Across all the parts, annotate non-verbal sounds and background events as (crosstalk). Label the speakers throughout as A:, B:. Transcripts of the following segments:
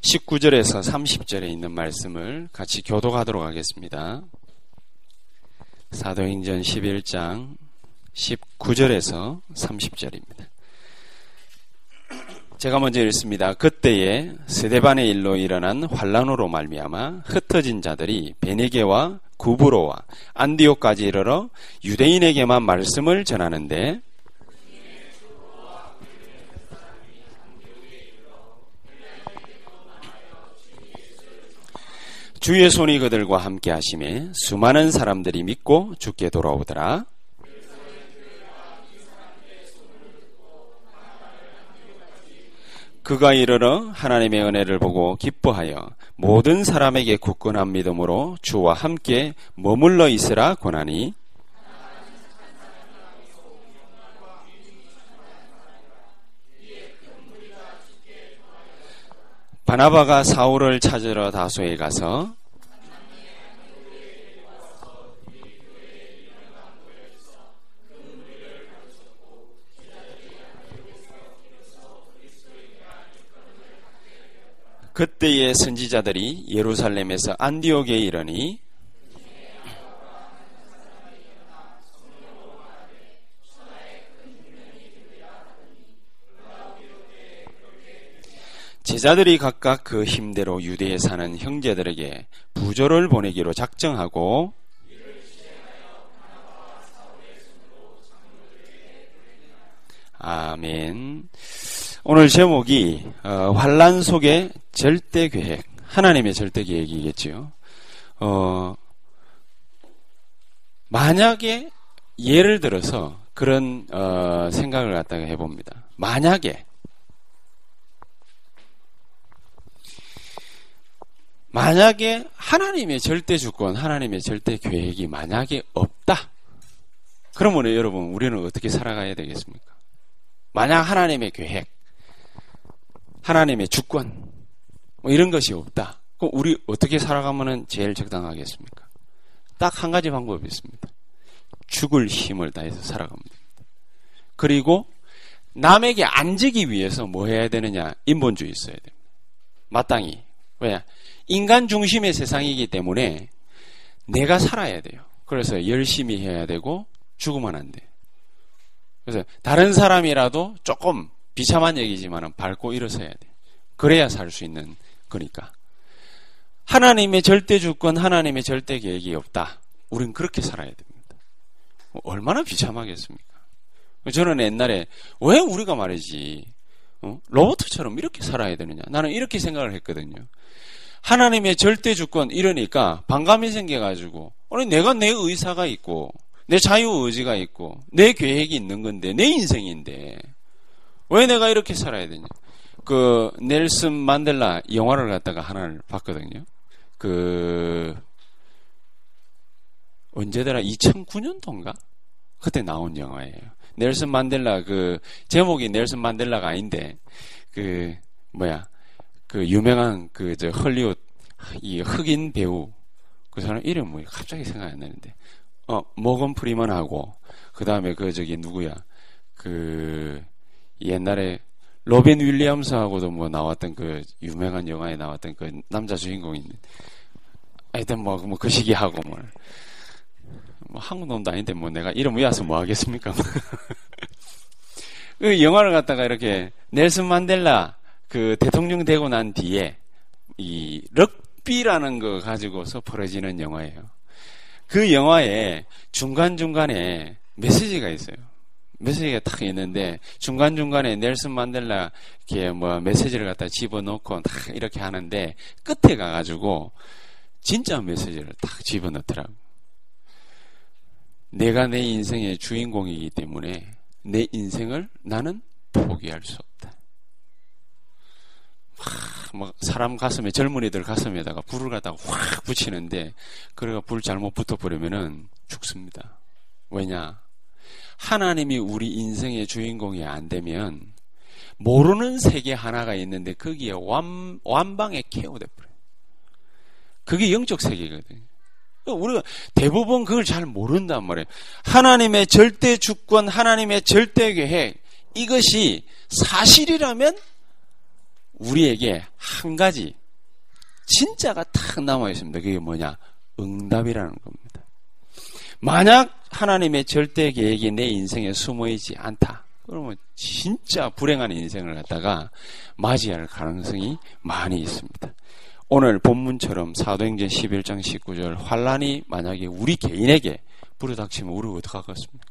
A: 19절에서 30절에 있는 말씀을 같이 교독하도록 하겠습니다. 사도행전 11장 19절에서 30절입니다. 제가 먼저 읽습니다. 그때에 스데반의 일로 일어난 환란으로 말미암아 흩어진 자들이 베네게와 구브로와 안디오까지 이르러 유대인에게만 말씀을 전하는데 주의 손이 그들과 함께 하심에 수많은 사람들이 믿고 죽게 돌아오더라. 그가 이르러 하나님의 은혜를 보고 기뻐하여 모든 사람에게 굳건한 믿음으로 주와 함께 머물러 있으라 권하니 바나바가 사울을 찾으러 다소에 가서 그때의 선지자들이 예루살렘에서 안디옥에 이르니 제자들이 각각 그 힘대로 유대에 사는 형제들에게 부조를 보내기로 작정하고 아멘. 오늘 제목이 어, 환란 속의 절대 계획, 하나님의 절대 계획이겠지요. 어, 만약에 예를 들어서 그런 어, 생각을 갖다가 해봅니다. 만약에 만약에 하나님의 절대 주권, 하나님의 절대 계획이 만약에 없다. 그러면 여러분 우리는 어떻게 살아가야 되겠습니까? 만약 하나님의 계획, 하나님의 주권, 뭐 이런 것이 없다. 그럼 우리 어떻게 살아가면 제일 적당하겠습니까? 딱 한 가지 방법이 있습니다. 죽을 힘을 다해서 살아갑니다. 그리고 남에게 안지기 위해서 뭐 해야 되느냐? 인본주의 있어야 됩니다. 마땅히. 왜? 인간 중심의 세상이기 때문에 내가 살아야 돼요. 그래서 열심히 해야 되고 죽으면 안 돼. 그래서 다른 사람이라도 조금 비참한 얘기지만 밟고 일어서야 돼. 그래야 살 수 있는 거니까. 하나님의 절대 주권, 하나님의 절대 계획이 없다. 우린 그렇게 살아야 됩니다. 얼마나 비참하겠습니까? 저는 옛날에 왜 우리가 말이지 어? 로버트처럼 이렇게 살아야 되느냐? 나는 이렇게 생각을 했거든요. 하나님의 절대 주권 이러니까 반감이 생겨가지고 아니 내가 내 의사가 있고 내 자유 의지가 있고 내 계획이 있는 건데 내 인생인데 왜 내가 이렇게 살아야 되냐? 그 넬슨 만델라 영화를 갖다가 하나를 봤거든요. 그 언제더라 2009년도인가 그때 나온 영화예요. 넬슨 만델라 그 제목이 넬슨 만델라가 아닌데 그 뭐야 그 유명한 그 저 헐리우드 이 흑인 배우 그 사람 이름 뭐 갑자기 생각이 안 나는데 어 모건 프리먼하고 그 다음에 그 저기 누구야 그 옛날에 로빈 윌리엄스하고도 뭐 나왔던 그 유명한 영화에 나왔던 그 남자 주인공이 있는 하여튼 뭐, 뭐, 그 시기하고 뭘. 뭐, 한국 놈도 아닌데 뭐 내가 이름 외워서 뭐 하겠습니까? (laughs) 그 영화를 갖다가 이렇게 넬슨 만델라 그 대통령 되고 난 뒤에 이 럭비라는 거 가지고서 벌어지는 영화예요. 그 영화에 중간중간에 메시지가 있어요. 메시지가 딱 있는데 중간중간에 넬슨 만델라 이렇게 뭐 메시지를 갖다 집어넣고 딱 이렇게 하는데 끝에 가가지고 진짜 메시지를 딱 집어넣더라고. 내가 내 인생의 주인공이기 때문에 내 인생을 나는 포기할 수. 막 사람 가슴에 젊은이들 가슴에다가 불을 갖다가 확 붙이는데 그래가 불 잘못 붙어버리면은 죽습니다. 왜냐? 하나님이 우리 인생의 주인공이 안 되면 모르는 세계 하나가 있는데 거기에 완, 완방에 케어돼 버려요. 그게 영적 세계거든요. 우리가 대부분 그걸 잘 모른단 말이에요. 하나님의 절대 주권, 하나님의 절대 계획, 이것이 사실이라면 우리에게 한 가지 진짜가 탁 남아 있습니다. 그게 뭐냐? 응답이라는 겁니다. 만약 하나님의 절대 계획이 내 인생에 숨어 있지 않다. 그러면 진짜 불행한 인생을 갖다가 맞이할 가능성이 많이 있습니다. 오늘 본문처럼 사도행전 11장 19절 환란이 만약에 우리 개인에게 불어닥치면 우리 어떡하겠습니까?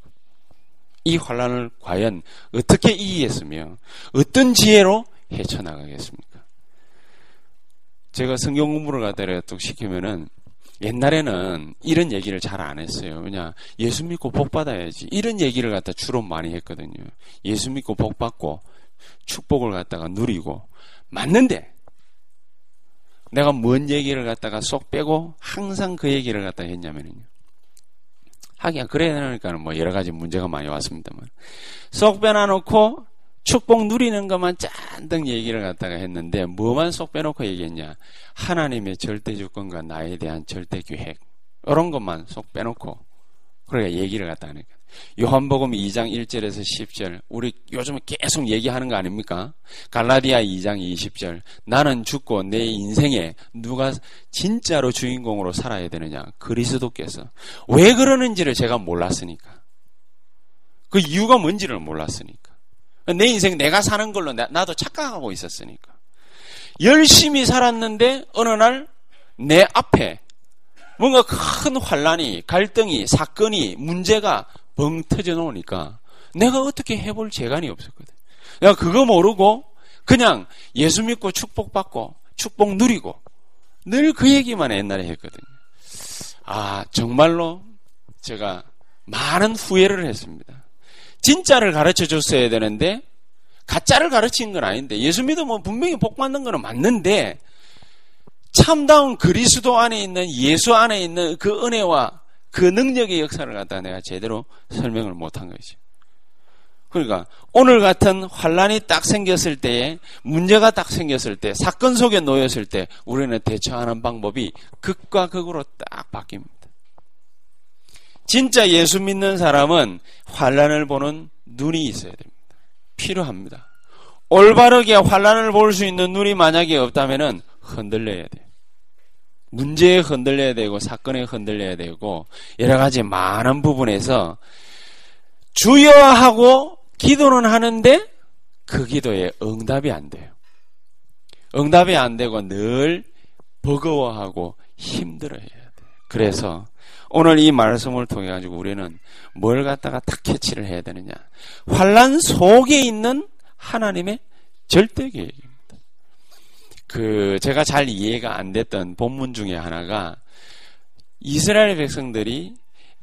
A: 이 환란을 과연 어떻게 이기겠으며 어떤 지혜로 헤쳐나가겠습니까? 제가 성경 공부를 갖다 또 시키면은 옛날에는 이런 얘기를 잘 안 했어요. 그냥 예수 믿고 복 받아야지. 이런 얘기를 갖다 주로 많이 했거든요. 예수 믿고 복 받고 축복을 갖다가 누리고 맞는데 내가 뭔 얘기를 갖다가 쏙 빼고 항상 그 얘기를 갖다 했냐면요. 하긴 그래야 되니까 뭐 여러 가지 문제가 많이 왔습니다만 쏙 빼놔놓고 축복 누리는 것만 짠뜩 얘기를 갖다가 했는데 뭐만 쏙 빼놓고 얘기했냐? 하나님의 절대 주권과 나에 대한 절대 계획. 이런 것만 쏙 빼놓고 그러니까 얘기를 갖다 하니까. 요한복음 2장 1절에서 10절. 우리 요즘 계속 얘기하는 거 아닙니까? 갈라디아 2장 20절. 나는 죽고 내 인생에 누가 진짜로 주인공으로 살아야 되느냐? 그리스도께서. 왜 그러는지를 제가 몰랐으니까. 그 이유가 뭔지를 몰랐으니까 내 인생 내가 사는 걸로 나 도 착각하고 있었으니까 열심히 살았는데 어느 날 내 앞에 뭔가 큰 환란이 갈등이 사건이 문제가 벙 터져 놓으니까 내가 어떻게 해볼 재간이 없었거든. 내가 그거 모르고 그냥 예수 믿고 축복받고 축복 누리고 늘 그 얘기만 옛날에 했거든요. 아, 정말로 제가 많은 후회를 했습니다. 진짜를 가르쳐 줬어야 되는데 가짜를 가르친 건 아닌데 예수 믿으면 분명히 복 받는 거는 맞는데 참다운 그리스도 안에 있는 예수 안에 있는 그 은혜와 그 능력의 역사를 갖다 내가 제대로 설명을 못한 거죠. 그러니까 오늘 같은 환란이 딱 생겼을 때에 문제가 딱 생겼을 때 사건 속에 놓였을 때 우리는 대처하는 방법이 극과 극으로 딱 바뀝니다. 진짜 예수 믿는 사람은 환란을 보는 눈이 있어야 됩니다. 필요합니다. 올바르게 환란을 볼 수 있는 눈이 만약에 없다면은 흔들려야 돼요. 문제에 흔들려야 되고 사건에 흔들려야 되고 여러 가지 많은 부분에서 주여 하고 기도는 하는데 그 기도에 응답이 안 돼요. 응답이 안 되고 늘 버거워하고 힘들어해야 돼. 그래서 오늘 이 말씀을 통해 가지고 우리는 뭘 갖다가 탁 캐치를 해야 되느냐? 환란 속에 있는 하나님의 절대 계획입니다. 그 제가 잘 이해가 안 됐던 본문 중에 하나가 이스라엘 백성들이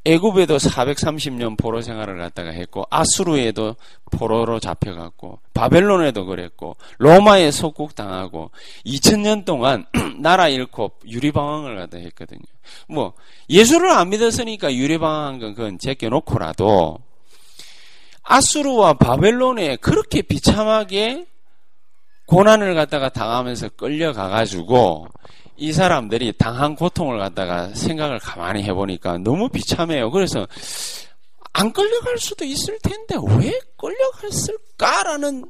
A: 애굽에도 430년 포로 생활을 갖다가 했고 아수르에도 포로로 잡혀갔고 바벨론에도 그랬고 로마에 속국당하고 2000년 동안 (clears throat) 나라 잃고 유리방황을 갖다 했거든요. 뭐 예수를 안 믿었으니까 유리방황한 건 그건 제껴놓고라도 아수르와 바벨론에 그렇게 비참하게 고난을 갖다가 당하면서 끌려가가지고 이 사람들이 당한 고통을 갖다가 생각을 가만히 해보니까 너무 비참해요. 그래서 안 끌려갈 수도 있을 텐데 왜 끌려갔을까라는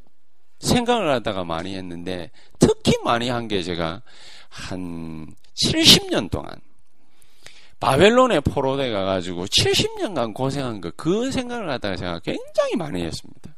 A: 생각을 갖다가 많이 했는데 특히 많이 한 게 제가 한 70년 동안 바벨론에 포로돼 가가지고 70년간 고생한 거 그 생각을 갖다가 제가 굉장히 많이 했습니다.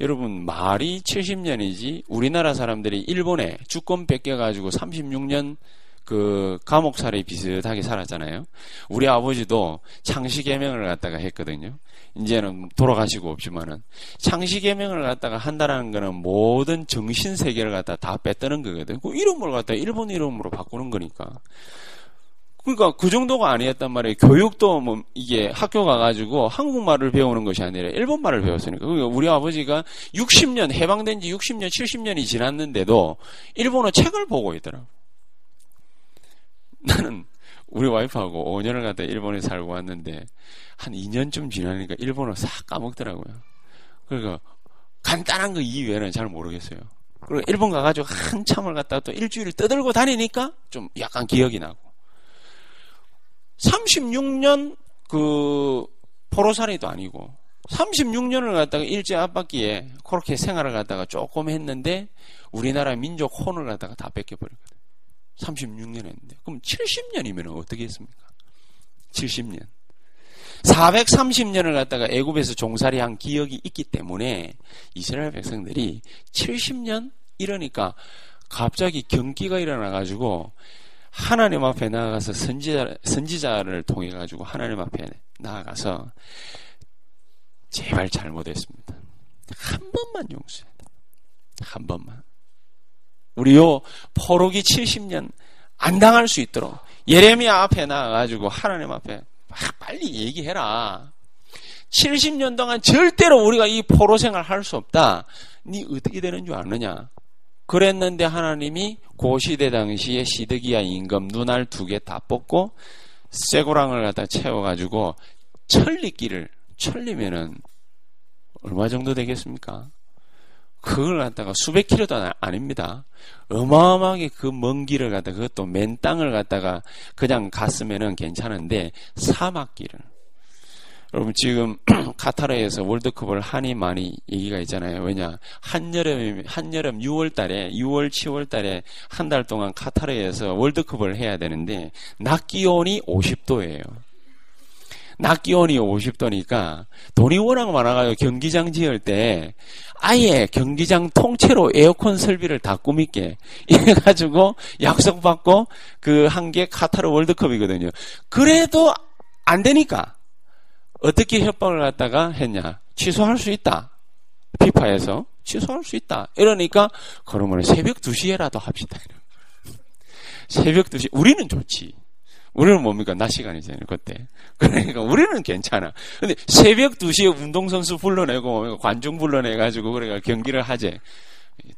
A: 여러분 말이 70년이지 우리나라 사람들이 일본에 주권 뺏겨가지고 36년 그 감옥살이 비슷하게 살았잖아요. 우리 아버지도 창시개명을 갖다가 했거든요. 이제는 돌아가시고 없지만은 창시개명을 갖다가 한다라는 거는 모든 정신 세계를 갖다 다 뺐다는 거거든. 그 이름을 갖다 일본 이름으로 바꾸는 거니까. 그러니까 그 정도가 아니었단 말이에요. 교육도 뭐 이게 학교 가가지고 한국말을 배우는 것이 아니라 일본말을 배웠으니까. 그러니까 우리 아버지가 60년 해방된 지 60년, 70년이 지났는데도 일본어 책을 보고 있더라고. 나는 우리 와이프하고 5년을 갖다 일본에 살고 왔는데 한 2년쯤 지나니까 일본어 싹 까먹더라고요. 그러니까 간단한 거 이외에는 잘 모르겠어요. 그리고 일본 가가지고 한참을 갔다 또 일주일 떠들고 다니니까 좀 약간 기억이 나고. 36년 그 포로살이도 아니고 36년을 갖다가 일제 압박기에 그렇게 생활을 갖다가 조금 했는데 우리나라 민족 혼을 갖다가 다 뺏겨버렸거든. 36년 했는데. 그럼 70년이면 어떻게 했습니까? 70년. 430년을 갖다가 애굽에서 종살이 한 기억이 있기 때문에 이스라엘 백성들이 70년 이러니까 갑자기 경기가 일어나 가지고 하나님 앞에 나아가서 선지자, 선지자를 통해 가지고 하나님 앞에 나아가서 제발 잘못했습니다. 한 번만 용서해. 한 번만. 우리 요 포로기 70년 안 당할 수 있도록 예레미야 앞에 나가가지고 하나님 앞에 빨리 얘기해라. 70년 동안 절대로 우리가 이 포로 생활 할 수 없다. 네 어떻게 되는 줄 아느냐? 그랬는데 하나님이 고 시대 당시에 시드기야 임금 눈알 두 개 다 뽑고 쇠고랑을 갖다 채워가지고 천리길을 천리면은 얼마 정도 되겠습니까? 그걸 갖다가 수백 킬로도 아닙니다. 어마어마하게 그 먼 길을 갖다 가 그것도 맨 땅을 갖다가 그냥 갔으면은 괜찮은데 사막길을 여러분 지금 (clears throat) 카타르에서 월드컵을 하니 많이 얘기가 있잖아요. 왜냐 한여름 한여름 6월달에 6월 7월달에 한 달 동안 카타르에서 월드컵을 해야 되는데 낮 기온이 50도예요. 낮 기온이 50도니까 돈이 워낙 많아가지고 경기장 지을 때 아예 경기장 통째로 에어컨 설비를 다 꾸밀게 이래가지고 (laughs) 약속받고 그 한 게 카타르 월드컵이거든요. 그래도 안 되니까 어떻게 협박을 갖다가 했냐? 취소할 수 있다. 피파에서 취소할 수 있다. 이러니까 그러면 새벽 2시에라도 합시다. 새벽 2시 우리는 좋지. 우리는 뭡니까? 낮 시간이잖아요, 그때. 그러니까 우리는 괜찮아. 근데 새벽 2시에 운동선수 불러내고, 관중 불러내가지고, 그래가 경기를 하재.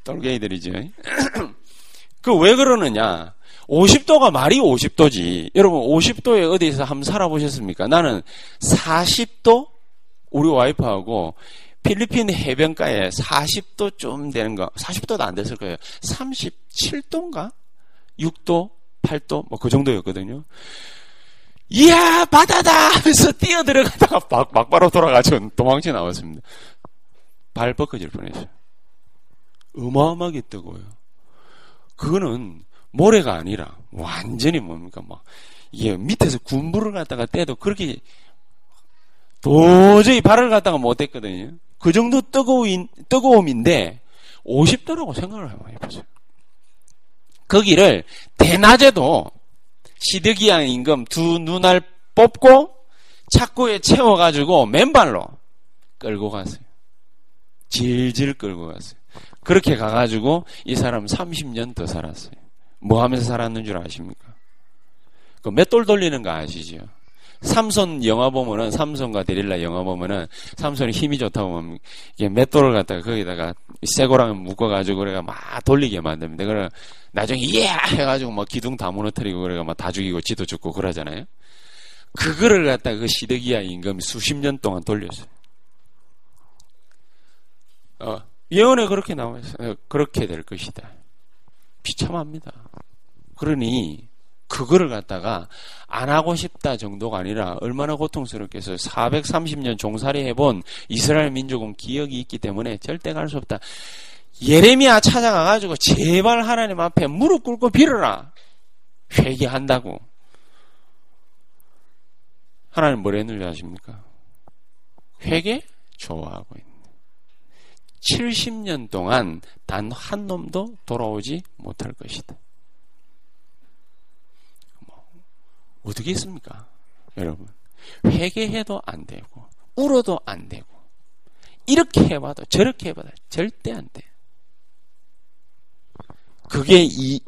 A: 똘개이들이죠. (clears throat) 그 왜 그러느냐? 50도가 말이 50도지. 여러분, 50도에 어디서 한번 살아보셨습니까? 나는 40도? 우리 와이프하고 필리핀 해변가에 40도 좀 되는 거, 40도도 안 됐을 거예요. 37도인가? 6도? 8도 뭐 그 정도였거든요. 이야 바다다 하면서 뛰어 들어가다가 막, 막바로 돌아가서 도망쳐 나왔습니다. 발 벗겨질 뻔했어요. 어마어마하게 뜨거워요. 그거는 모래가 아니라 완전히 뭡니까 막 이게 밑에서 군부를 갖다가 떼도 그렇게 도저히 발을 갖다가 못했거든요. 그 정도 뜨거움, 뜨거움인데 50도라고 생각을 한번 해보세요. 거기를 대낮에도 시드기양 임금 두 눈알 뽑고 착고에 채워가지고 맨발로 끌고 갔어요. 질질 끌고 갔어요. 그렇게 가가지고 이 사람 30년 더 살았어요. 뭐 하면서 살았는 줄 아십니까? 그 맷돌 돌리는 거 아시죠? 삼손 영화 보면은 삼손과 데릴라 영화 보면은 삼손이 힘이 좋다고 보면 이게 맷돌을 갖다가 거기다가 쇠고랑 묶어가지고 그래가 막 돌리게 만듭니다. 그래 나중에 예 해가지고 막 기둥 다 무너뜨리고 그래가 막 다 죽이고 지도 죽고 그러잖아요. 그거를 갖다가 그 시드기야 임금이 수십 년 동안 돌렸어요. 어, 예언에 그렇게 나와 있어요. 그렇게 될 것이다. 비참합니다. 그러니 그거를 갖다가 안 하고 싶다 정도가 아니라 얼마나 고통스럽겠어요. 430년 종살이 해본 이스라엘 민족은 기억이 있기 때문에 절대 갈 수 없다. 예레미야 찾아가가지고 제발 하나님 앞에 무릎 꿇고 빌어라. 회개한다고. 하나님 뭐라 했는지 아십니까? 회개? 좋아하고 있네. 70년 동안 단 한 놈도 돌아오지 못할 것이다. 어떻게 했습니까? 여러분. 회개해도 안 되고, 울어도 안 되고, 이렇게 해봐도 저렇게 해봐도 절대 안 돼. 그게 이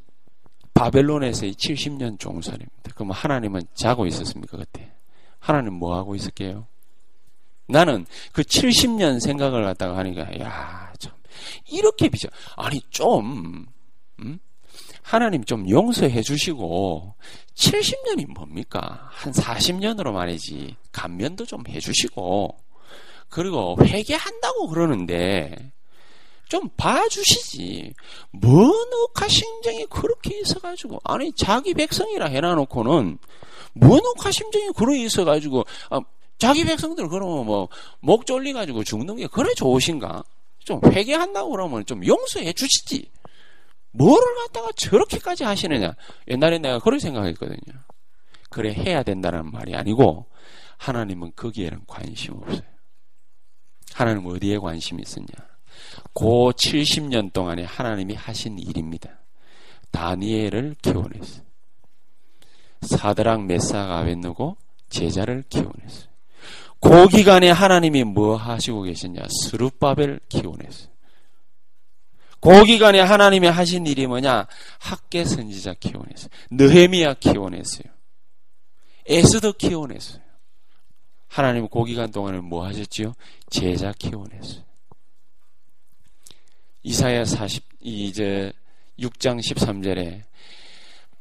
A: 바벨론에서의 70년 종살입니다. 그럼 하나님은 자고 있었습니까, 그때? 하나님 뭐 하고 있을게요? 나는 그 70년 생각을 갖다가 하니까, 야, 참, 이렇게 비죠. 아니, 좀, 음? 하나님 좀 용서해 주시고, 70년이 뭡니까? 한 40년으로 말이지, 감면도 좀 해 주시고, 그리고 회개한다고 그러는데, 좀 봐주시지. 뭐노카 심정이 그렇게 있어가지고, 아니, 자기 백성이라 해놔놓고는, 뭐노카 심정이 그렇게 있어가지고, 아, 자기 백성들 그러면 뭐, 목 졸리가지고 죽는 게 그래 좋으신가? 좀 회개한다고 그러면 좀 용서해 주시지. 뭐를 갖다가 저렇게까지 하시느냐? 옛날에 내가 그런 생각했거든요. 그래, 해야 된다는 말이 아니고, 하나님은 거기에는 관심 없어요. 하나님 어디에 관심이 있었냐? 고 70년 동안에 하나님이 하신 일입니다. 다니엘을 키워냈어요. 사드랑 메사가 아벤누고 제자를 키워냈어요. 그 기간에 하나님이 뭐 하시고 계셨냐? 스룹바벨 키워냈어요. 그 기간에 하나님이 하신 일이 뭐냐? 학계 선지자 키워냈어요. 느헤미야 키워냈어요. 에스더 키워냈어요. 하나님 그 기간 동안에 뭐 하셨지요? 제자 키워냈어요. 이사야 40, 이제 6장 13절에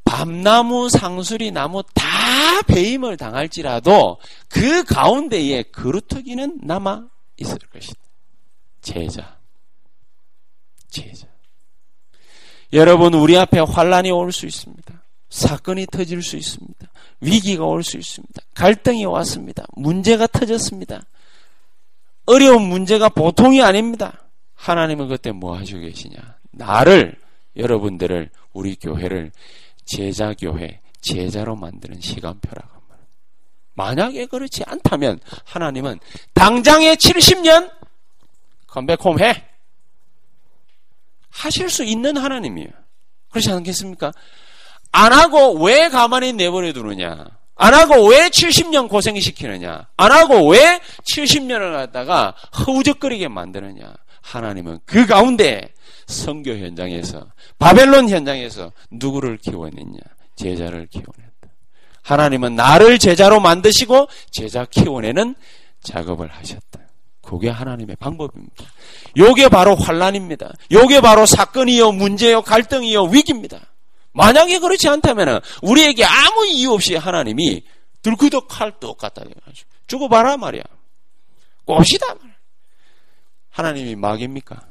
A: 밤나무, 상수리 나무 다 배임을 당할지라도 그 가운데에 그루터기는 남아 있을 것이다. 제자. 제자. 여러분, 우리 앞에 환란이 올 수 있습니다. 사건이 터질 수 있습니다. 위기가 올 수 있습니다. 갈등이 왔습니다. 문제가 터졌습니다. 어려운 문제가 보통이 아닙니다. 하나님은 그때 뭐 하시고 계시냐? 나를, 여러분들을, 우리 교회를 제자교회, 제자로 만드는 시간표라고 합니다. 만약에 그렇지 않다면 하나님은 당장에 70년 컴백홈 해! 하실 수 있는 하나님이에요. 그렇지 않겠습니까? 안 하고 왜 가만히 내버려 두느냐? 안 하고 왜 70년 고생시키느냐? 안 하고 왜 70년을 갖다가 허우적거리게 만드느냐? 하나님은 그 가운데 성교 현장에서 바벨론 현장에서 누구를 키워냈냐? 제자를 키워냈다. 하나님은 나를 제자로 만드시고 제자 키워내는 작업을 하셨다. 그게 하나님의 방법입니다. 요게 바로 환란입니다. 요게 바로 사건이요, 문제요, 갈등이요, 위기입니다. 만약에 그렇지 않다면 우리에게 아무 이유 없이 하나님이 들그덕 갖다 대가지고 죽어봐라 말이야. 말이야. 하나님이 막입니까?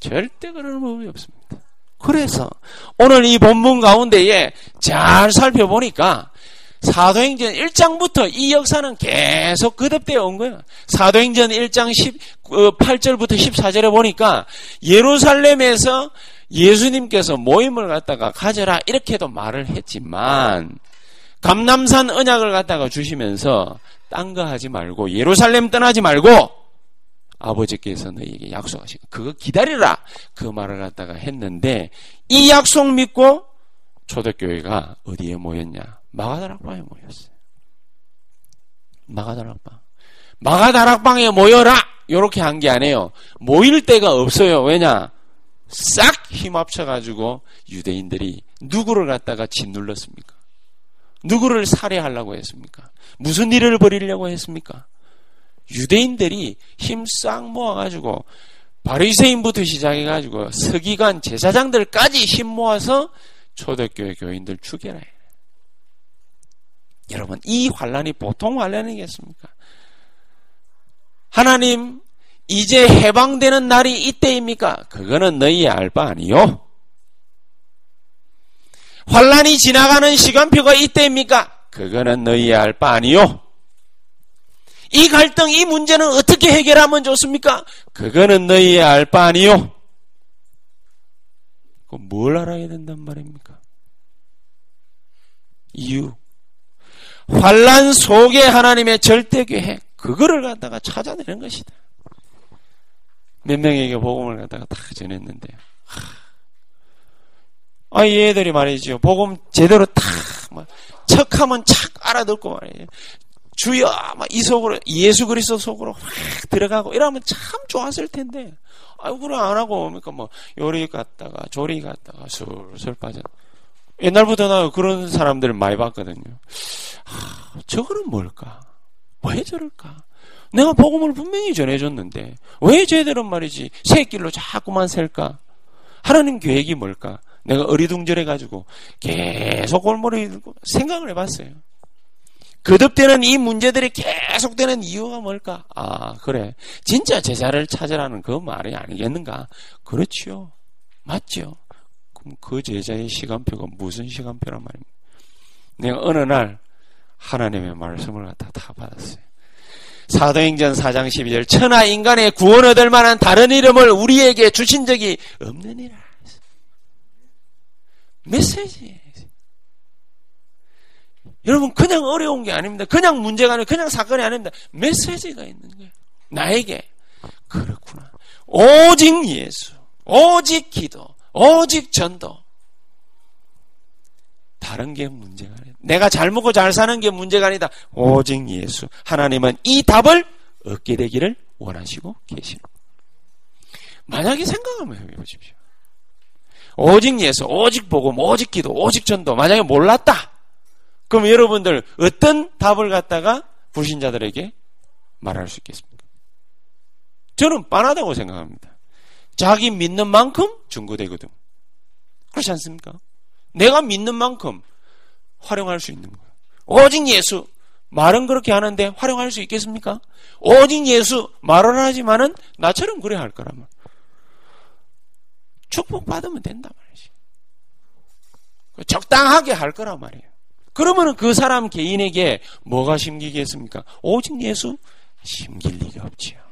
A: 절대 그런 법이 없습니다. 그래서 오늘 이 본문 가운데에 잘 살펴보니까 사도행전 1장부터 이 역사는 계속 거듭되어 온 거예요. 사도행전 1장 18절부터 14절에 보니까 예루살렘에서 예수님께서 모임을 갖다가 가져라 이렇게도 말을 했지만 감남산 언약을 갖다가 주시면서 딴 거 하지 말고 예루살렘 떠나지 말고 아버지께서 너에게 약속하시고 그거 기다리라 그 말을 갖다가 했는데 이 약속 믿고 초대교회가 어디에 모였냐 마가다락방에 모였어요. 마가다락방. 마가다락방에 모여라 이렇게 한 게 아니에요. 모일 데가 없어요. 왜냐? 싹 힘 합쳐가지고 유대인들이 누구를 갖다가 짓눌렀습니까? 누구를 살해하려고 했습니까? 무슨 일을 벌이려고 했습니까? 유대인들이 힘 싹 모아가지고 바리새인부터 시작해가지고 서기관 제사장들까지 힘 모아서 초대교회 교인들 죽여라. 여러분 이 환란이 보통 환란이겠습니까? 하나님 이제 해방되는 날이 이때입니까? 그거는 너희 알바 아니요. 환란이 지나가는 시간표가 이때입니까? 그거는 너희 알바 아니요. 이 갈등, 이 문제는 어떻게 해결하면 좋습니까? 그거는 너희의 알 바 아니요. 뭘 알아야 된단 말입니까? 이유. 환란 속에 하나님의 절대 계획, 그거를 갖다가 찾아내는 것이다. 몇 명에게 복음을 갖다가 다 전했는데, 아, 얘들이 말이죠. 복음 제대로 탁, 막, 척하면 착 알아듣고 말이에요. 주여 막이 속으로 예수 그리스도 속으로 확 들어가고 이러면 참 좋았을 텐데 아이고 그래 안 하고 그러니까 뭐 요리 갔다가 조리 갔다가 술술 빠져 옛날부터 나 그런 사람들을 많이 봤거든요. 아, 저거는 뭘까? 왜 저럴까? 내가 복음을 분명히 전해줬는데 왜 쟤들은 말이지 새길로 자꾸만 셀까? 하나님 계획이 뭘까? 내가 어리둥절해 가지고 계속 골머리 생각을 해봤어요. 거듭되는 이 문제들이 계속되는 이유가 뭘까? 아, 그래. 진짜 제자를 찾으라는 그 말이 아니겠는가? 그렇지요. 맞죠. 그럼 그 제자의 시간표가 무슨 시간표란 말입니까? 내가 어느 날 하나님의 말씀을 갖다 다 받았어요. 사도행전 4장 12절 천하 인간의 구원 얻을 만한 다른 이름을 우리에게 주신 적이 없느니라. 메시지. 여러분 그냥 어려운 게 아닙니다. 그냥 문제가 아니고 그냥 사건이 아닙니다. 메시지가 있는 거예요. 나에게 그렇구나. 오직 예수, 오직 기도, 오직 전도. 다른 게 문제가 아니다. 내가 잘 먹고 잘 사는 게 문제가 아니다. 오직 예수. 하나님은 이 답을 얻게 되기를 원하시고 계시는. 만약에 생각 한번 해보십시오. 오직 예수, 오직 복음, 오직 기도, 오직 전도. 만약에 몰랐다. 그럼 여러분들 어떤 답을 갖다가 불신자들에게 말할 수 있겠습니까? 저는 빤하다고 생각합니다. 자기 믿는 만큼 증거되거든. 그렇지 않습니까? 내가 믿는 만큼 활용할 수 있는 거예요. 오직 예수. 말은 그렇게 하는데 활용할 수 있겠습니까? 오직 예수. 말은 하지만은 나처럼 그래 할 거라면. 축복 받으면 된단 말이지. 적당하게 할 거란 말이에요. 그러면 그 사람 개인에게 뭐가 심기겠습니까? 오직 예수 심길 리가 없지요.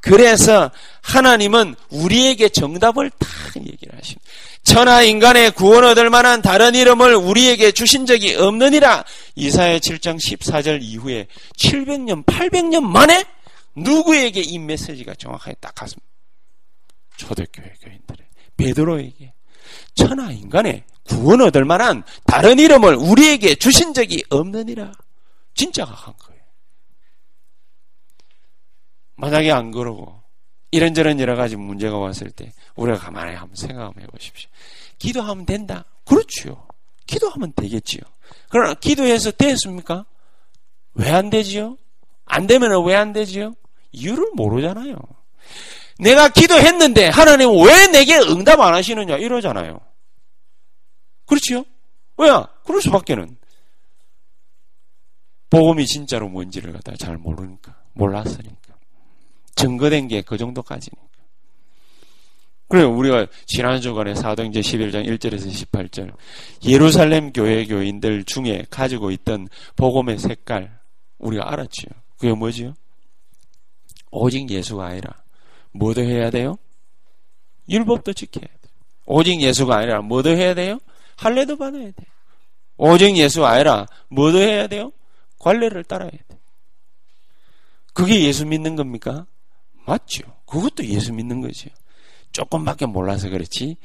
A: 그래서 하나님은 우리에게 정답을 다 얘기를 하십니다. 천하 인간의 구원 얻을 만한 다른 이름을 우리에게 주신 적이 없느니라. 이사야 7장 14절 이후에 700년, 800년 만에 누구에게 이 메시지가 정확하게 딱 갔습니다. 초대교회 교인들의 베드로에게 천하 인간의 구원 얻을 만한 다른 이름을 우리에게 주신 적이 없느니라. 진짜 한 거예요. 만약에 안 그러고 이런저런 여러 가지 문제가 왔을 때 우리가 가만히 한번 생각 한번 해보십시오. 기도하면 된다. 그렇죠. 기도하면 되겠지요. 그러나 기도해서 됐습니까? 왜 안 되지요? 안 되면 왜 안 되지요? 이유를 모르잖아요. 내가 기도했는데 하나님 왜 내게 응답 안 하시느냐 이러잖아요. 그렇지요? 왜야? 그럴 수밖에는. 복음이 진짜로 뭔지를 갖다 잘 모르니까. 몰랐으니까. 증거된 게 그 정도까지니까. 그래요. 우리가 지난 주간에 사도행전 11장 1절에서 18절 예루살렘 교회 교인들 중에 가지고 있던 복음의 색깔 우리가 알았지요. 그게 뭐지요? 오직 예수가 아니라 뭐도 해야 돼요? 율법도 지켜야 돼요. 오직 예수가 아니라 뭐도 해야 돼요? 할례도 받아야 돼. 오직 예수 아니라 뭐도 해야 돼요? 관례를 따라야 돼. 그게 예수 믿는 겁니까? 맞죠. 그것도 예수 믿는 거죠. 조금밖에 몰라서 그렇지.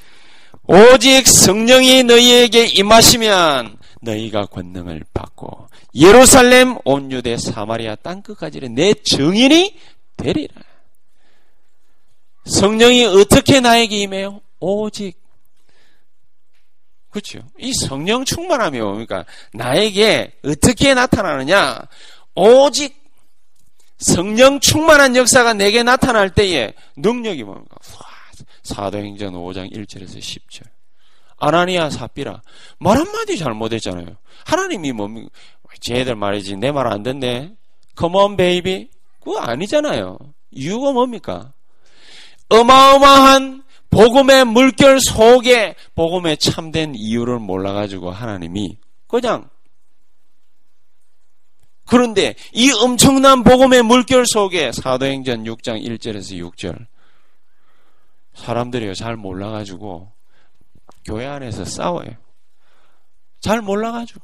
A: 오직 성령이 너희에게 임하시면 너희가 권능을 받고 예루살렘 온 유대 사마리아 땅 끝까지는 내 증인이 되리라. 성령이 어떻게 나에게 임해요? 오직 그렇죠. 이 성령 충만함이 뭡니까? 나에게 어떻게 나타나느냐? 오직 성령 충만한 역사가 내게 나타날 때에 능력이 뭡니까? 사도행전 5장 1절에서 10절. 아나니아 사피라 말 한마디 잘못했잖아요. 하나님이 뭡니까? 쟤들 말이지 내 말 안 듣네. Come on baby. 그거 아니잖아요. 이유가 뭡니까? 어마어마한 복음의 물결 속에 복음의 참된 이유를 몰라가지고 하나님이 그냥 그런데 이 엄청난 복음의 물결 속에 사도행전 6장 1절에서 6절 사람들이 잘 몰라가지고 교회 안에서 싸워요. 잘 몰라가지고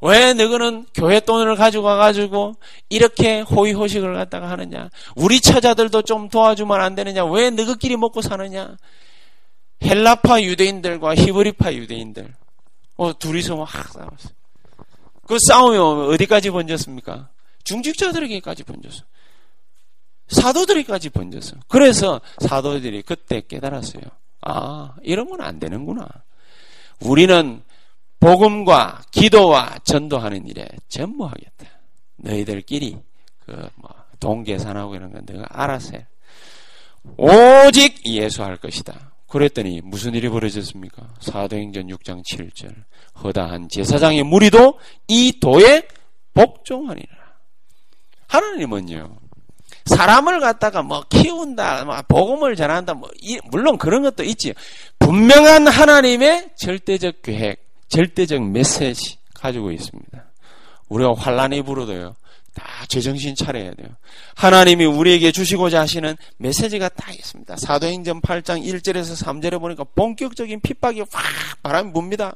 A: 왜 너희는 교회 돈을 가지고 와가지고 이렇게 호의호식을 갖다가 하느냐? 우리 처자들도 좀 도와주면 안 되느냐? 왜 너희끼리 먹고 사느냐? 헬라파 유대인들과 히브리파 유대인들 어, 둘이서 막 싸웠어요. 그 싸움이 어디까지 번졌습니까? 중직자들에게까지 번졌어. 사도들에게까지 번졌어. 그래서 사도들이 그때 깨달았어요. 아, 이러면 안 되는구나. 우리는 복음과 기도와 전도하는 일에 전무하겠다. 너희들끼리 그 뭐 동계산하고 이런 건 내가 알아서 해. 오직 예수할 것이다. 그랬더니 무슨 일이 벌어졌습니까? 사도행전 6장 7절 허다한 제사장의 무리도 이 도에 복종하니라. 하나님은요. 사람을 갖다가 뭐 키운다, 뭐 복음을 전한다, 뭐 물론 그런 것도 있지. 분명한 하나님의 절대적 계획, 절대적 메시지 가지고 있습니다. 우리가 환란이 불어도요. 다 제정신 차려야 돼요. 하나님이 우리에게 주시고자 하시는 메시지가 다 있습니다. 사도행전 8장 1절에서 3절에 보니까 본격적인 핍박이 확 바람이 붑니다.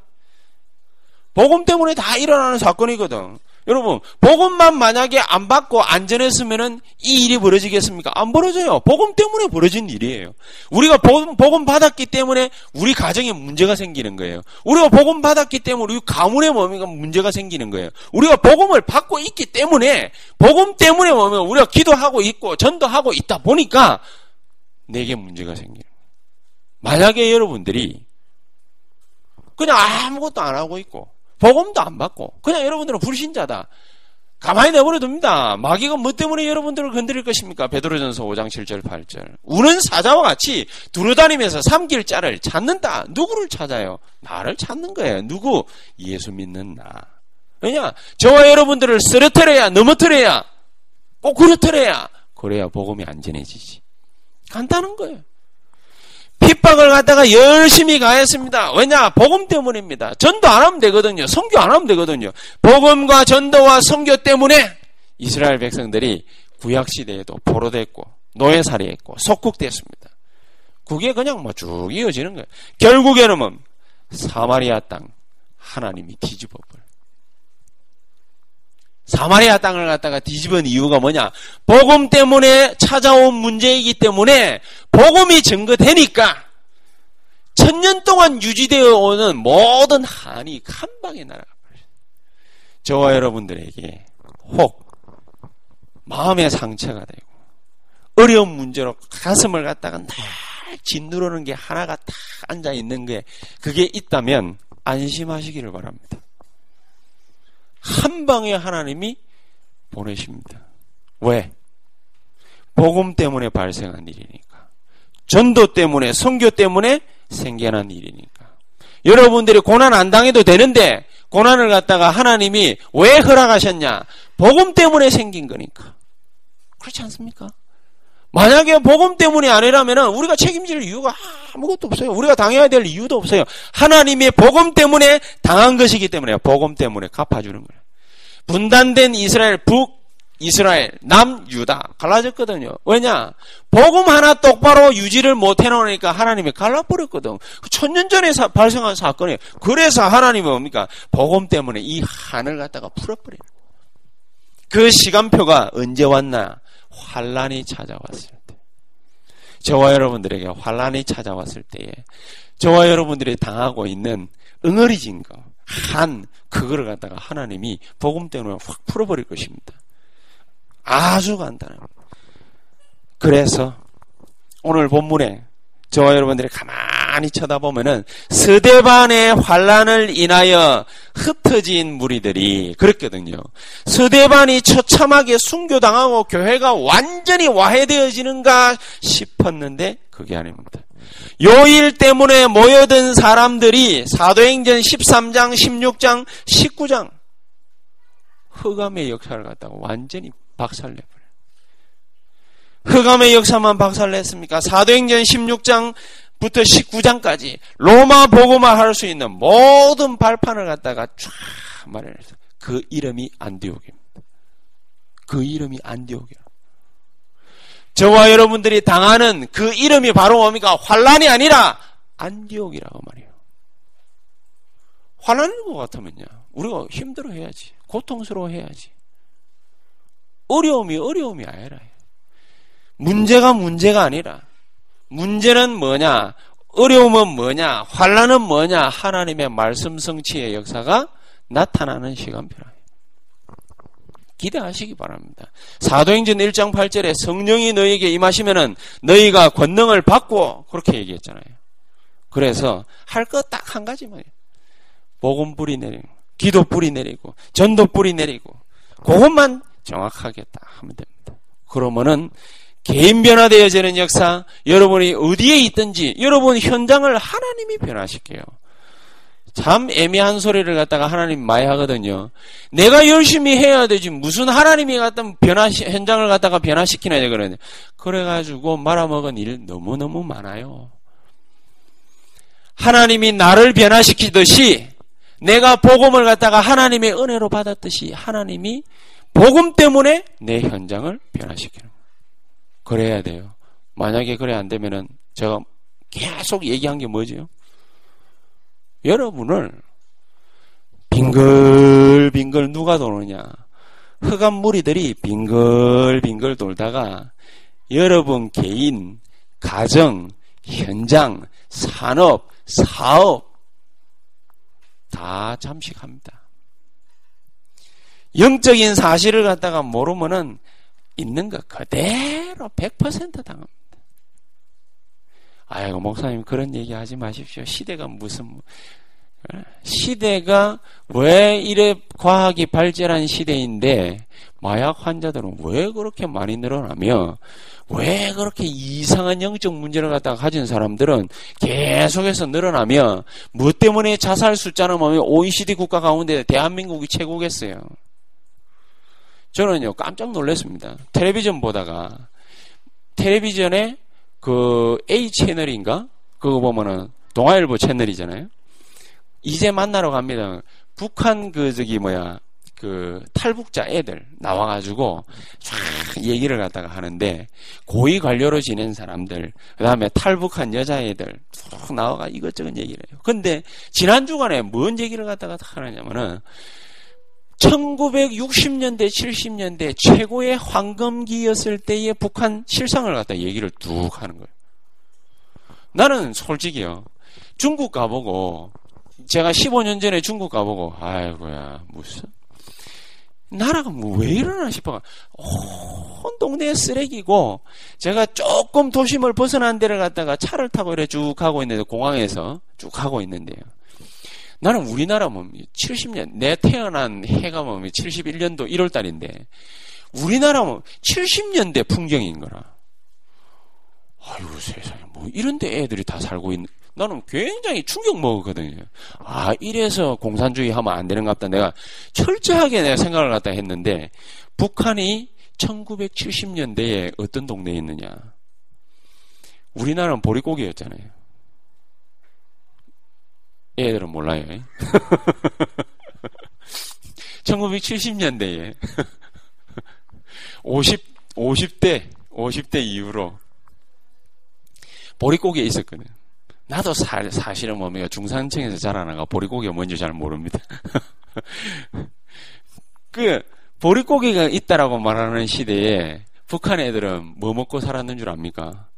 A: 복음 때문에 다 일어나는 사건이거든. 여러분, 복음만 만약에 안 받고 안전했으면은 이 일이 벌어지겠습니까? 안 벌어져요. 복음 때문에 벌어진 일이에요. 우리가 복음, 복음 받았기 때문에 우리 가정에 문제가 생기는 거예요. 우리가 복음 받았기 때문에 우리 가문에 뭐가 문제가 생기는 거예요. 우리가 복음을 받고 있기 때문에 복음 때문에 뭐면 우리가 기도하고 있고 전도하고 있다 보니까 내게 문제가 생기는 거예요. 만약에 여러분들이 그냥 아무것도 안 하고 있고 복음도 안 받고 그냥 여러분들은 불신자다. 가만히 내버려 둡니다. 마귀가 뭐 때문에 여러분들을 건드릴 것입니까? 베드로전서 5장 7절 8절. 우는 사자와 같이 두루다니면서 삼길 자를 찾는다. 누구를 찾아요? 나를 찾는 거예요. 누구? 예수 믿는 나. 왜냐? 저와 여러분들을 쓰러뜨려야 넘어뜨려야 꼭 그렇더래야 그래야 복음이 안전해지지. 간단한 거예요. 핍박을 갖다가 열심히 가했습니다. 왜냐? 복음 때문입니다. 전도 안 하면 되거든요. 성교 안 하면 되거든요. 복음과 전도와 성교 때문에 이스라엘 백성들이 구약 시대에도 포로됐고 노예살이했고 속국됐습니다. 그게 그냥 뭐 쭉 이어지는 거예요. 결국에는 뭐 사마리아 땅 하나님이 뒤집어. 사마리아 땅을 갖다가 뒤집은 이유가 뭐냐? 복음 때문에 찾아온 문제이기 때문에 복음이 증거되니까 천년 동안 유지되어 오는 모든 한이 한 방에 날아가 버려요. 저와 여러분들에게 혹 마음의 상처가 되고 어려운 문제로 가슴을 갖다가 날 짓누르는 게 하나가 딱 앉아 있는 게 그게 있다면 안심하시기를 바랍니다. 한 방에 하나님이 보내십니다. 왜? 복음 때문에 발생한 일이니까. 전도 때문에, 성교 때문에 생겨난 일이니까. 여러분들이 고난 안 당해도 되는데, 고난을 갖다가 하나님이 왜 허락하셨냐? 복음 때문에 생긴 거니까. 그렇지 않습니까? 만약에 복음 때문이 아니라면 우리가 책임질 이유가 아무것도 없어요. 우리가 당해야 될 이유도 없어요. 하나님의 복음 때문에 당한 것이기 때문에 복음 때문에 갚아주는 거예요. 분단된 이스라엘 북 이스라엘 남 유다 갈라졌거든요. 왜냐? 복음 하나 똑바로 유지를 못 해놓으니까 하나님이 갈라버렸거든. 천년 전에 사, 발생한 사건이에요. 그래서 하나님이 뭡니까? 복음 때문에 이 한을 갖다가 풀어버려요. 그 시간표가 언제 왔나? 환란이 찾아왔을 때. 저와 여러분들에게 환란이 찾아왔을 때에 저와 여러분들이 당하고 있는 응어리진 거, 한 그거를 갖다가 하나님이 복음 때문에 확 풀어버릴 것입니다. 아주 간단합니다. 그래서 오늘 본문에 저와 여러분들이 가만히 쳐다보면은 스데반의 환란을 인하여 흩어진 무리들이 그랬거든요. 스데반이 처참하게 순교당하고 교회가 완전히 와해되어지는가 싶었는데 그게 아닙니다. 요일 때문에 모여든 사람들이 사도행전 13장, 16장, 19장 흑암의 역사를 갖다가 완전히 박살내버려요. 흑암의 역사만 박살냈습니까? 사도행전 16장부터 19장까지 로마 보고만 할 수 있는 모든 발판을 갖다가 쫙 마련해서 그 이름이 안디옥입니다. 그 이름이 안디옥이야. 저와 여러분들이 당하는 그 이름이 바로 뭡니까? 환란이 아니라 안디옥이라고 말이에요. 환란인 것 같으면요. 우리가 힘들어 해야지. 고통스러워 해야지. 어려움이 어려움이 아니라 문제가 문제가 아니라 문제는 뭐냐? 어려움은 뭐냐? 환란은 뭐냐? 하나님의 말씀 성취의 역사가 나타나는 시간표라. 기대하시기 바랍니다. 사도행전 1장 8절에 성령이 너희에게 임하시면은 너희가 권능을 받고 그렇게 얘기했잖아요. 그래서 할 것 딱 한 가지만 복음 뿌리 내리고 기도 뿌리 내리고 전도 뿌리 내리고 그것만 정확하게 딱 하면 됩니다. 그러면은 개인 변화되어지는 역사, 여러분이 어디에 있든지 여러분 현장을 하나님이 변화시켜요. 참 애매한 소리를 갖다가 하나님 많이 하거든요. 내가 열심히 해야 되지 무슨 하나님이 갖다 변화 현장을 갖다가 변화시키나 그러냐. 그래가지고 말아먹은 일 너무 너무 많아요. 하나님이 나를 변화시키듯이 내가 복음을 갖다가 하나님의 은혜로 받았듯이 하나님이 복음 때문에 내 현장을 변화시키는 거예요. 그래야 돼요. 만약에 그래 안 되면은 제가 계속 얘기한 게 뭐죠? 여러분을 빙글빙글 누가 도느냐? 흑암 무리들이 빙글빙글 돌다가 여러분 개인, 가정, 현장, 산업, 사업 다 잠식합니다. 영적인 사실을 갖다가 모르면은 있는 것 그대로 100% 당합니다. 아이고 목사님 그런 얘기 하지 마십시오. 시대가 무슨 뭐, 어? 시대가 왜 이래 과학이 발전한 시대인데 마약 환자들은 왜 그렇게 많이 늘어나며 왜 그렇게 이상한 영적 문제를 갖다가 가진 사람들은 계속해서 늘어나며 뭐 때문에 자살 숫자는 보면 OECD 국가 가운데 대한민국이 최고겠어요. 저는요 깜짝 놀랐습니다. 텔레비전 보다가 텔레비전에 그 A 채널인가 그거 보면은 동아일보 채널이잖아요. 이제 만나러 갑니다. 북한 그 저기 뭐야 그 탈북자 애들 나와가지고 쫙 얘기를 갖다가 하는데 고위 관료로 지낸 사람들 그 다음에 탈북한 여자애들 쭉 나와가 이것저것 얘기를 해요. 근데 지난 주간에 뭔 얘기를 갖다가 하느냐면은 1960년대, 70년대 최고의 황금기였을 때의 북한 실상을 갖다 얘기를 뚝 하는 거예요. 나는 솔직히요. 중국 가보고 제가 15년 전에 중국 가보고 아이고야 무슨 나라가 뭐 왜 이러나 싶어. 온 동네에 쓰레기고 제가 조금 도심을 벗어난 데를 갔다가 차를 타고 이래 쭉 가고 있는데 공항에서 쭉 가고 있는데요. 나는 우리나라 뭐 70년 내 태어난 해가 뭐 71년도 1월 달인데 우리나라 뭐 70년대 풍경인 거라. 아이고 세상에 뭐 이런데 애들이 다 살고 있는 나는 굉장히 충격 먹었거든요. 아 이래서 공산주의 하면 안 되는 것 같다. 내가 철저하게 내가 생각을 갖다 했는데 북한이 1970년대에 어떤 동네에 있느냐? 우리나라는 보릿고개였잖아요. 애들은 몰라요. 1970년대에 50 50대 50대 이후로 보릿고개에 있었거든요. 나도 사, 사실은 뭡니까 중산층에서 자라나가 보릿고개가 뭔지 잘 모릅니다. (laughs) 그 보릿고개가 있다라고 말하는 시대에 북한 애들은 뭐 먹고 살았는 줄 압니까?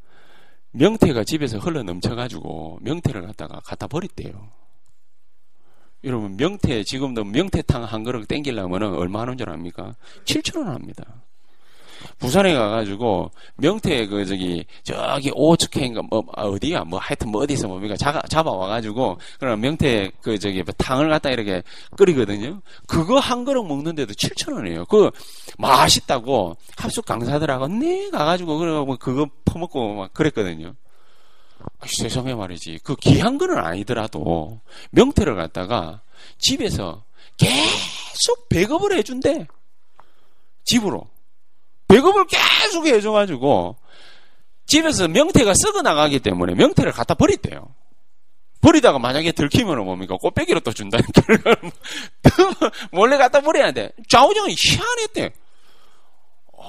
A: 명태가 집에서 흘러 넘쳐가지고 명태를 갖다가 갖다 버렸대요. 여러분 명태 지금도 명태탕 한 그릇 땡기려면 얼마 하는 줄 압니까? 7천 원 합니다. 부산에 가가지고 명태 그 저기 저기 오츠케인가 뭐 어디야 뭐 하여튼 뭐 어디서 뭡니까 잡아 잡아 와가지고 그럼 명태 그 저기 뭐 탕을 갖다 이렇게 끓이거든요. 그거 한 그릇 먹는데도 7천 원이에요. 그 맛있다고 합숙 강사들하고 네 가가지고 그래가지고 그거 퍼먹고 막 그랬거든요. 세상에 말이지. 그 귀한 거는 아니더라도 명태를 갖다가 집에서 계속 배급을 해준대. 집으로. 배급을 계속 해줘가지고 집에서 명태가 썩어 나가기 때문에 명태를 갖다 버렸대요. 버리다가 만약에 들키면 뭡니까? 꽃배기로 또 준다니까. (laughs) 몰래 갖다 버려야 돼. 좌우정이 희한했대.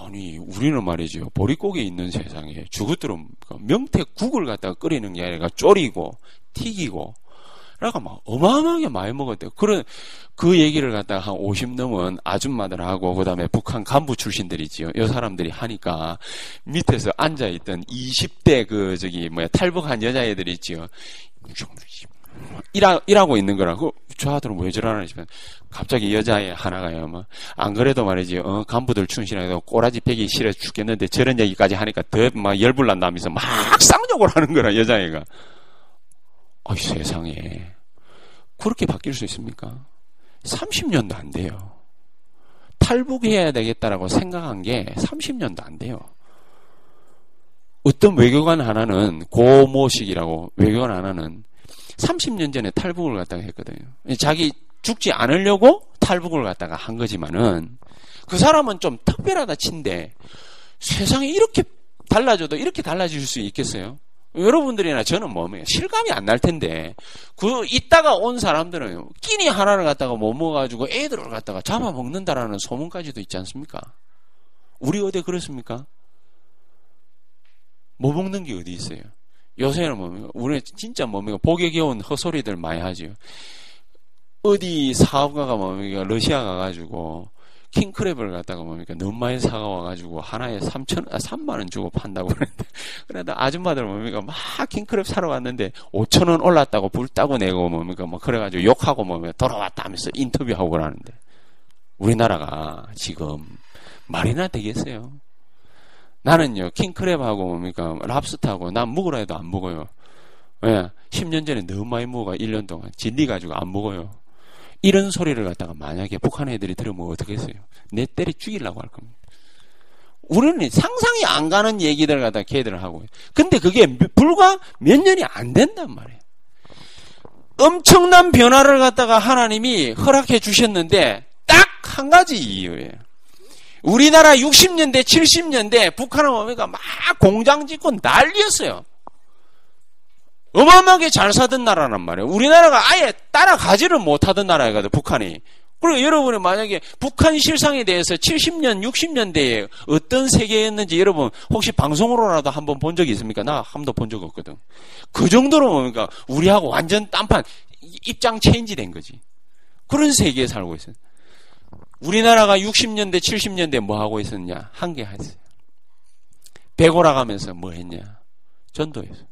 A: 아니, 우리는 말이죠. 보릿고개 있는 세상에 죽었들은 명태국을 갖다가 끓이는 게 아니라 졸이고, 튀기고, 그러니까 막 어마어마하게 많이 먹었대요. 그런 그 얘기를 갖다가 한 50 넘은 아줌마들하고 그다음에 북한 간부 출신들이지요. 이 사람들이 하니까 밑에서 앉아 있던 20대 그 저기 뭐야 탈북한 여자애들이 있지요. 일하, 일하고 있는 거라고 저 아들은 왜 저러나 싶으면 갑자기 여자애 하나가요. 뭐 안 그래도 말이지 어, 간부들 춘신해도 꼬라지 패기 싫어 죽겠는데 저런 얘기까지 하니까 더 막 열불 난다면서 막 쌍욕을 하는 거라 여자애가. 어이 세상에 그렇게 바뀔 수 있습니까? 30년도 안 돼요. 탈북해야 되겠다라고 생각한 게 30년도 안 돼요. 어떤 외교관 하나는 고모식이라고 외교관 하나는 30년 전에 탈북을 갖다가 했거든요. 자기 죽지 않으려고 탈북을 갖다가 한 거지만은 그 사람은 좀 특별하다 친데 세상에 이렇게 달라져도 이렇게 달라질 수 있겠어요? 여러분들이나 저는 뭐 실감이 안 날 텐데 그 있다가 온 사람들은 끼니 하나를 갖다가 못 먹어가지고 애들을 갖다가 잡아먹는다라는 소문까지도 있지 않습니까? 우리 어디 그렇습니까? 못 먹는 게 어디 있어요? 요새는 뭡니까? 우리 진짜 뭡니까? 복에 겨운 헛소리들 많이 하죠. 어디 사업가가 뭡니까? 러시아 가가지고 킹크랩을 갖다가 뭡니까? 너무 많이 사가와가지고 하나에 3천, 아, 3만원 주고 판다고 그랬는데. (laughs) 그래도 아줌마들 뭡니까? 막 킹크랩 사러 왔는데 5천원 올랐다고 불 따고 내고 뭡니까? 뭐 그래가지고 욕하고 뭡니까? 돌아왔다 하면서 인터뷰하고 그러는데. 우리나라가 지금 말이나 되겠어요. 나는요, 킹크랩하고 뭡니까? 랍스타하고 난 먹으라 해도 안 먹어요. 왜? 10년 전에 너무 많이 먹어. 1년 동안. 진리가지고 안 먹어요. 이런 소리를 갖다가 만약에 북한 애들이 들으면 어떻게 했어요? 내 때리 죽이려고 할 겁니다. 우리는 상상이 안 가는 얘기들 갖다 걔들을 하고. 근데 그게 불과 몇 년이 안 된단 말이에요. 엄청난 변화를 갖다가 하나님이 허락해 주셨는데 딱 한 가지 이유예요. 우리나라 60년대, 70년대 북한은 뭡니까? 막 공장 짓고 난리였어요. 어마어마하게 잘 사던 나라란 말이에요. 우리나라가 아예 따라가지를 못하던 나라거든, 북한이. 그리고 여러분이 만약에 북한 실상에 대해서 70년, 60년대에 어떤 세계였는지 여러분 혹시 방송으로라도 한번 본 적이 있습니까? 나 한 번도 본 적 없거든. 그 정도로 뭡니까? 우리하고 완전 딴판, 입장 체인지 된 거지. 그런 세계에 살고 있어요. 우리나라가 60년대, 70년대 뭐 하고 있었냐? 한개 했어요. 배고라 가면서 뭐 했냐? 전도했어.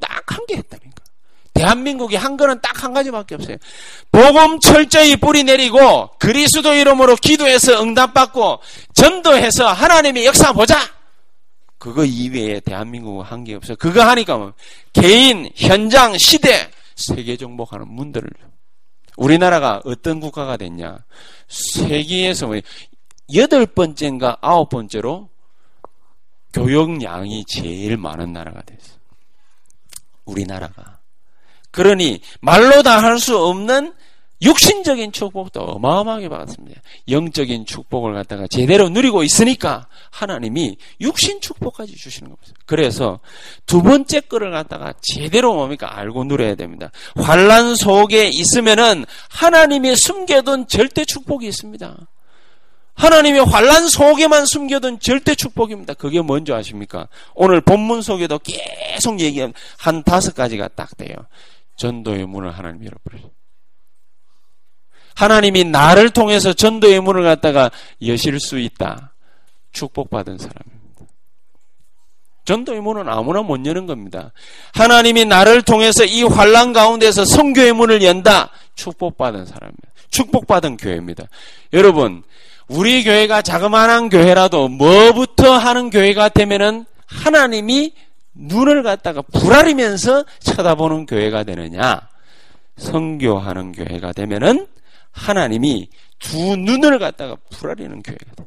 A: 딱한 개 했다니까. 대한민국이 한 거는 딱 한 가지밖에 없어요. 복음 철저히 뿌리 내리고 그리스도 이름으로 기도해서 응답받고 전도해서 하나님의 역사 보자. 그거 이외에 대한민국은 한 게 없어요. 그거 하니까 뭐 개인, 현장, 시대 세계 정복하는 문들을 우리나라가 어떤 국가가 됐냐? 세계에서 뭐 여덟 번째인가 아홉 번째로 교역량이 제일 많은 나라가 됐어요. 우리나라가. 그러니 말로 다 할 수 없는 육신적인 축복도 어마어마하게 받았습니다. 영적인 축복을 갖다가 제대로 누리고 있으니까 하나님이 육신 축복까지 주시는 겁니다. 그래서 두 번째 거를 갖다가 제대로 뭡니까 알고 누려야 됩니다. 환란 속에 있으면은 하나님이 숨겨둔 절대 축복이 있습니다. 하나님의 환란 속에만 숨겨둔 절대 축복입니다. 그게 뭔지 아십니까? 오늘 본문 속에도 계속 얘기한 한 다섯 가지가 딱 돼요. 전도의 문을 하나님 열어버려요. 하나님이 나를 통해서 전도의 문을 갖다가 여실 수 있다. 축복받은 사람입니다. 전도의 문은 아무나 못 여는 겁니다. 하나님이 나를 통해서 이 환란 가운데서 성교의 문을 연다. 축복받은 사람입니다. 축복받은 교회입니다. 여러분, 우리 교회가 자그마한 교회라도 뭐부터 하는 교회가 되면은 하나님이 눈을 갖다가 불아리면서 쳐다보는 교회가 되느냐? 성교하는 교회가 되면은 하나님이 두 눈을 갖다가 불아리는 교회가 돼.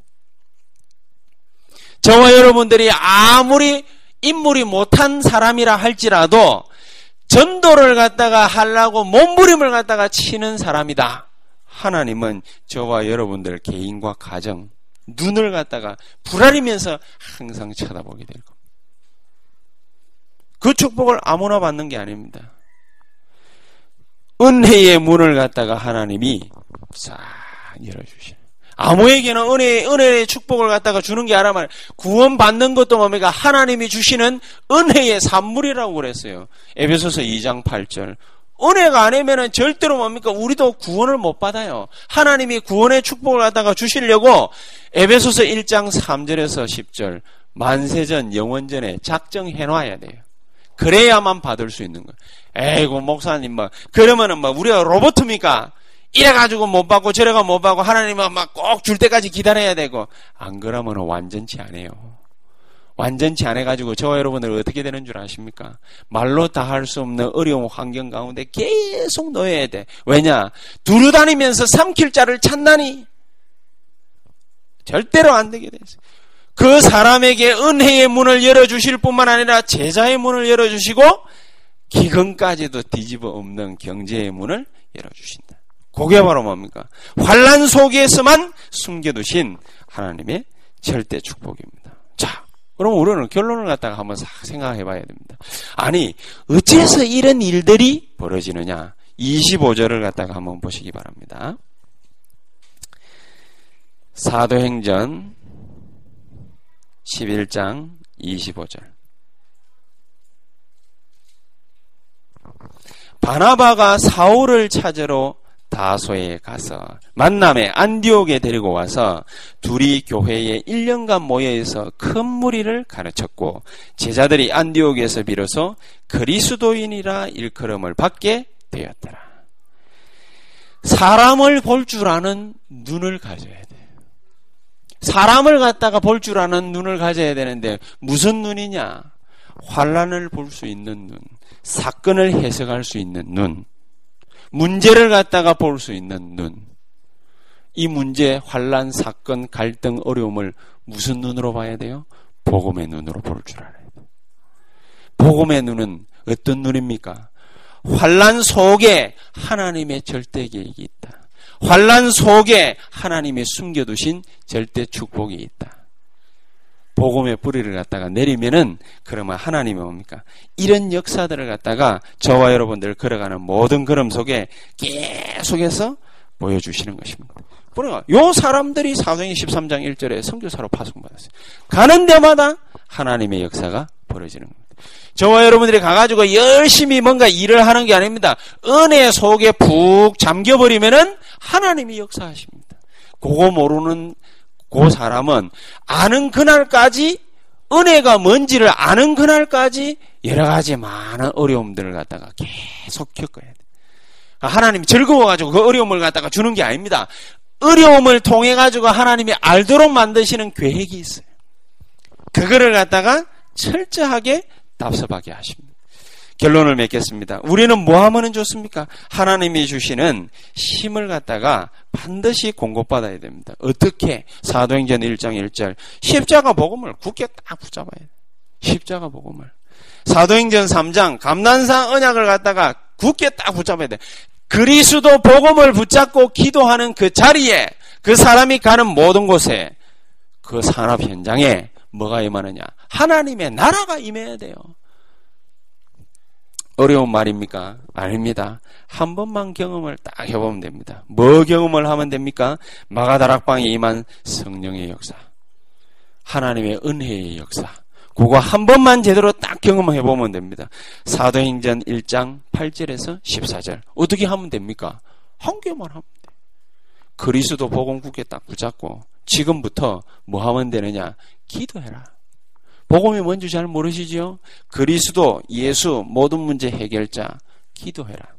A: 저와 여러분들이 아무리 인물이 못한 사람이라 할지라도 전도를 갖다가 하려고 몸부림을 갖다가 치는 사람이다. 하나님은 저와 여러분들 개인과 가정, 눈을 갖다가 불아리면서 항상 쳐다보게 될 겁니다. 그 축복을 아무나 받는 게 아닙니다. 은혜의 문을 갖다가 하나님이 싹 열어주시는. 아무에게는 은혜, 은혜의 축복을 갖다가 주는 게 아니라 말, 구원받는 것도 뭡니까? 하나님이 주시는 은혜의 산물이라고 그랬어요. 에베소서 2장 8절. 은혜가 아니면은 절대로 뭡니까? 우리도 구원을 못 받아요. 하나님이 구원의 축복을 갖다가 주시려고 에베소서 1장 3절에서 10절 만세전 영원전에 작정해 놔야 돼요. 그래야만 받을 수 있는 거예요. 에이고 목사님 뭐 그러면은 뭐 우리가 로봇입니까? 이래 가지고 못 받고 저래가 못 받고 하나님은 막 꼭 줄 때까지 기다려야 되고 안 그러면 완전치 않아요. 완전치 않아가지고 저와 여러분들 어떻게 되는 줄 아십니까? 말로 다 할 수 없는 어려운 환경 가운데 계속 놓여야 돼. 왜냐? 두루 다니면서 삼킬 자를 찾나니? 절대로 안 되게 됐어요. 그 사람에게 은혜의 문을 열어주실 뿐만 아니라 제자의 문을 열어주시고 기근까지도 뒤집어 엎는 경제의 문을 열어주신다. 그게 바로 뭡니까? 환란 속에서만 숨겨두신 하나님의 절대 축복입니다. 자, 그럼 우리는 결론을 갖다가 한번 싹 생각해 봐야 됩니다. 아니, 어째서 이런 일들이 벌어지느냐? 25절을 갖다가 한번 보시기 바랍니다. 사도행전 11장 25절. 바나바가 사울을 찾으러 다소에 가서 만남에 안디옥에 데리고 와서 둘이 교회에 1년간 모여서 큰 무리를 가르쳤고 제자들이 안디옥에서 비로소 그리스도인이라 일컬음을 받게 되었더라. 사람을 볼 줄 아는 눈을 가져야 돼. 사람을 갖다가 볼 줄 아는 눈을 가져야 되는데 무슨 눈이냐? 환란을 볼 수 있는 눈, 사건을 해석할 수 있는 눈, 문제를 갖다가 볼 수 있는 눈. 이 문제, 환란, 사건, 갈등, 어려움을 무슨 눈으로 봐야 돼요? 복음의 눈으로 볼 줄 알아야 돼요. 복음의 눈은 어떤 눈입니까? 환란 속에 하나님의 절대 계획이 있다. 환란 속에 하나님의 숨겨두신 절대 축복이 있다. 복음의 뿌리를 갖다가 내리면은 그러면 하나님이 뭡니까? 이런 역사들을 갖다가 저와 여러분들 걸어가는 모든 걸음 속에 계속해서 보여주시는 것입니다. 그러니까 요 사람들이 사도행 13장 1절에 성교사로 파송받았어요. 가는 데마다 하나님의 역사가 벌어지는 겁니다. 저와 여러분들이 가가지고 열심히 뭔가 일을 하는 게 아닙니다. 은혜 속에 푹 잠겨버리면은 하나님이 역사하십니다. 그거 모르는 그 사람은 아는 그날까지 은혜가 뭔지를 아는 그날까지 여러 가지 많은 어려움들을 갖다가 계속 겪어야 돼. 하나님이 즐거워가지고 그 어려움을 갖다가 주는 게 아닙니다. 어려움을 통해 가지고 하나님이 알도록 만드시는 계획이 있어요. 그거를 갖다가 철저하게 답습하게 하십니다. 결론을 맺겠습니다. 우리는 뭐 하면 좋습니까? 하나님이 주시는 힘을 갖다가 반드시 공급받아야 됩니다. 어떻게? 사도행전 1장 1절. 십자가 복음을 굳게 딱 붙잡아야 돼. 십자가 복음을. 사도행전 3장 감난상 언약을 갖다가 굳게 딱 붙잡아야 돼. 그리스도 복음을 붙잡고 기도하는 그 자리에 그 사람이 가는 모든 곳에 그 산업 현장에 뭐가 임하느냐? 하나님의 나라가 임해야 돼요. 어려운 말입니까? 아닙니다. 한 번만 경험을 딱 해보면 됩니다. 뭐 경험을 하면 됩니까? 마가다락방에 임한 성령의 역사. 하나님의 은혜의 역사. 그거 한 번만 제대로 딱 경험해 보면 됩니다. 사도행전 1장 8절에서 14절. 어떻게 하면 됩니까? 한 개만 하면 돼. 그리스도 복음 굳게 딱 붙잡고 지금부터 뭐 하면 되느냐? 기도해라. 복음이 뭔지 잘 모르시지요? 그리스도, 예수, 모든 문제 해결자, 기도해라.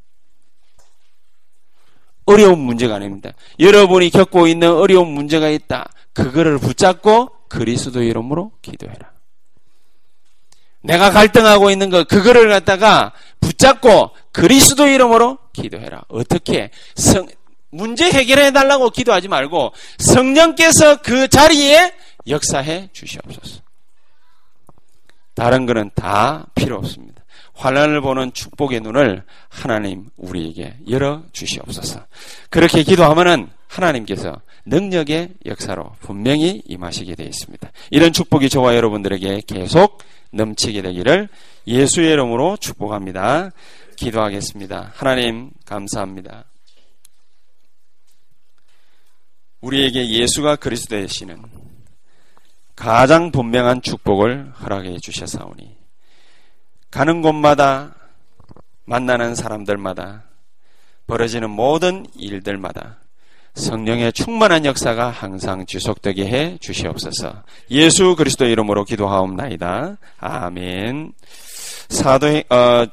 A: 어려운 문제가 아닙니다. 여러분이 겪고 있는 어려운 문제가 있다. 그거를 붙잡고 그리스도 이름으로 기도해라. 내가 갈등하고 있는 거, 그거를 갖다가 붙잡고 그리스도 이름으로 기도해라. 어떻게? 성, 문제 해결해 달라고 기도하지 말고 성령께서 그 자리에 역사해 주시옵소서. 다른 거는 다 필요 없습니다. 환란을 보는 축복의 눈을 하나님 우리에게 열어 주시옵소서. 그렇게 기도하면은 하나님께서 능력의 역사로 분명히 임하시게 되어 있습니다. 이런 축복이 저와 여러분들에게 계속 넘치게 되기를 예수의 이름으로 축복합니다. 기도하겠습니다. 하나님 감사합니다. 우리에게 예수가 그리스도 되시는 가장 분명한 축복을 허락해 주셨사오니 가는 곳마다 만나는 사람들마다 벌어지는 모든 일들마다 성령의 충만한 역사가 항상 지속되게 해 주시옵소서. 예수 그리스도 이름으로 기도하옵나이다. 아멘. 사도행 어,